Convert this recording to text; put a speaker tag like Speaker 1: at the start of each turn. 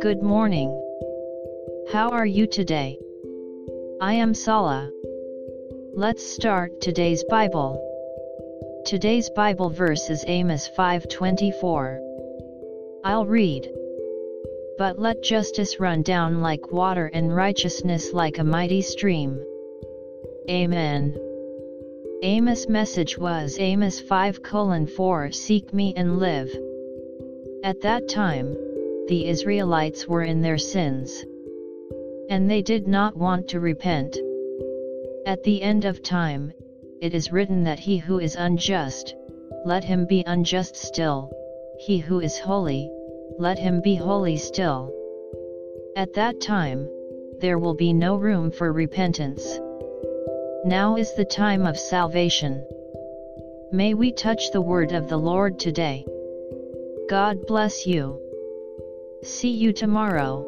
Speaker 1: Good morning. How are you today? I am Sala. Let's start today's Bible. Today's Bible verse is Amos 5:24. I'll read. But let justice run down like water and righteousness like a mighty stream. Amen. Amos' message was Amos 5 4 Seek me and live. At that time, the Israelites were in their sins. And they did not want to repent. At the end of time, it is written that he who is unjust, let him be unjust still, he who is holy, let him be holy still. At that time, there will be no room for repentance. Now is the time of salvation. May we touch the word of the Lord today. God bless you. See you tomorrow.